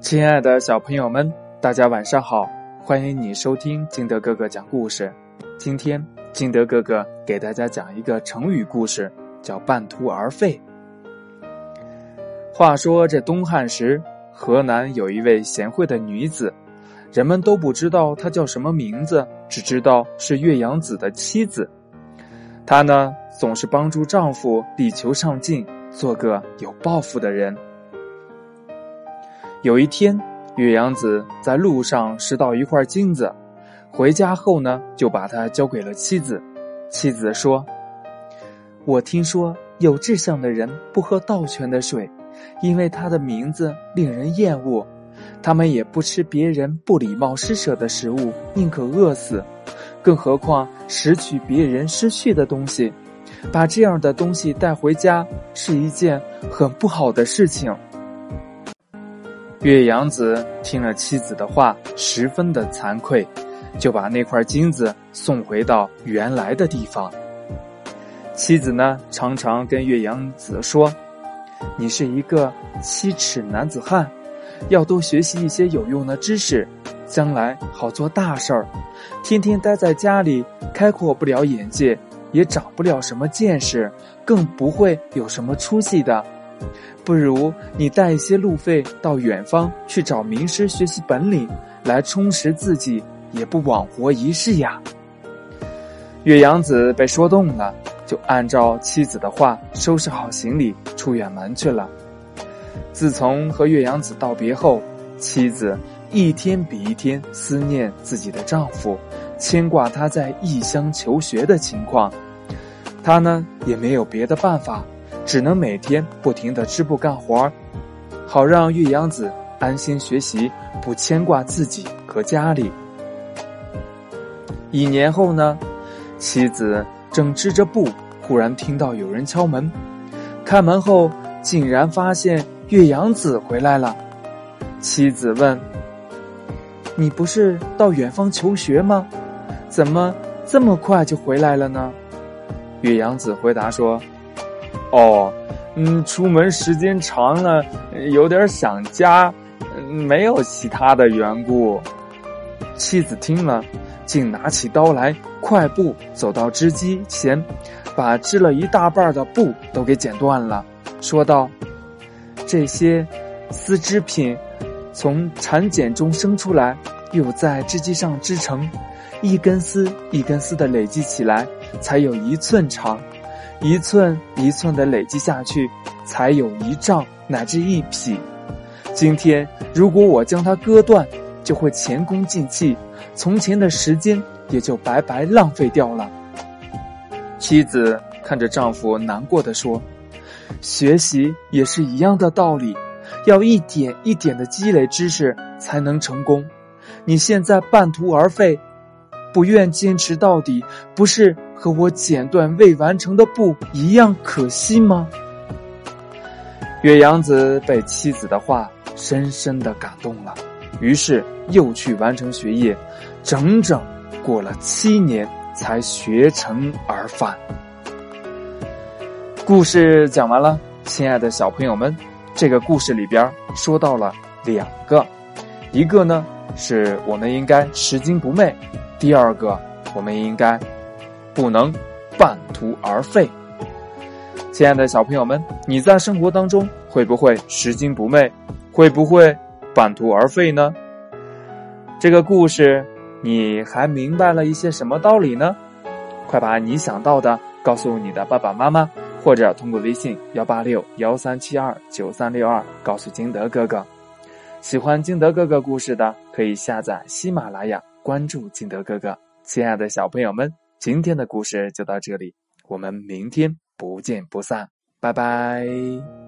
亲爱的小朋友们，大家晚上好！欢迎你收听金德哥哥讲故事。今天金德哥哥给大家讲一个成语故事，叫“半途而废”。话说这东汉时，河南有一位贤惠的女子，人们都不知道她叫什么名字，只知道是岳阳子的妻子。她呢，总是帮助丈夫力求上进，做个有抱负的人。有一天，岳阳子在路上拾到一块金子，回家后呢，就把它交给了妻子。妻子说：“我听说有志向的人不喝倒泉的水，因为他的名字令人厌恶；他们也不吃别人不礼貌施舍的食物，宁可饿死。更何况拾取别人失去的东西，把这样的东西带回家是一件很不好的事情。”岳阳子听了妻子的话，十分的惭愧，就把那块金子送回到原来的地方。妻子呢，常常跟岳阳子说：“你是一个七尺男子汉，要多学习一些有用的知识，将来好做大事儿。天天待在家里，开阔不了眼界，也长不了什么见识，更不会有什么出息的。”不如你带一些路费到远方去找名师学习本领，来充实自己，也不枉活一世呀。岳阳子被说动了，就按照妻子的话收拾好行李，出远门去了。自从和岳阳子道别后，妻子一天比一天思念自己的丈夫，牵挂他在异乡求学的情况。他呢，也没有别的办法。只能每天不停的织布干活儿，好让岳阳子安心学习，不牵挂自己和家里。一年后呢，妻子正织着布，忽然听到有人敲门。开门后，竟然发现岳阳子回来了。妻子问：“你不是到远方求学吗？怎么这么快就回来了呢？”岳阳子回答说。哦，嗯，出门时间长了，有点想家，没有其他的缘故。妻子听了，竟拿起刀来，快步走到织机前，把织了一大半的布都给剪断了，说道：“这些丝织品从蚕茧中生出来，又在织机上织成，一根丝一根丝的累积起来，才有一寸长。”一寸一寸的累积下去，才有一丈乃至一匹。今天如果我将它割断，就会前功尽弃，从前的时间也就白白浪费掉了。妻子看着丈夫难过的说：“学习也是一样的道理，要一点一点的积累知识才能成功。你现在半途而废。”不愿坚持到底，不是和我剪断未完成的布一样可惜吗？岳阳子被妻子的话深深的感动了，于是又去完成学业，整整过了七年才学成而返。故事讲完了，亲爱的小朋友们，这个故事里边说到了两个，一个呢是我们应该拾金不昧。第二个，我们应该不能半途而废。亲爱的小朋友们，你在生活当中会不会拾金不昧？会不会半途而废呢？这个故事你还明白了一些什么道理呢？快把你想到的告诉你的爸爸妈妈，或者通过微信幺八六幺三七二九三六二告诉金德哥哥。喜欢金德哥哥故事的，可以下载喜马拉雅。关注金德哥哥，亲爱的小朋友们，今天的故事就到这里，我们明天不见不散，拜拜。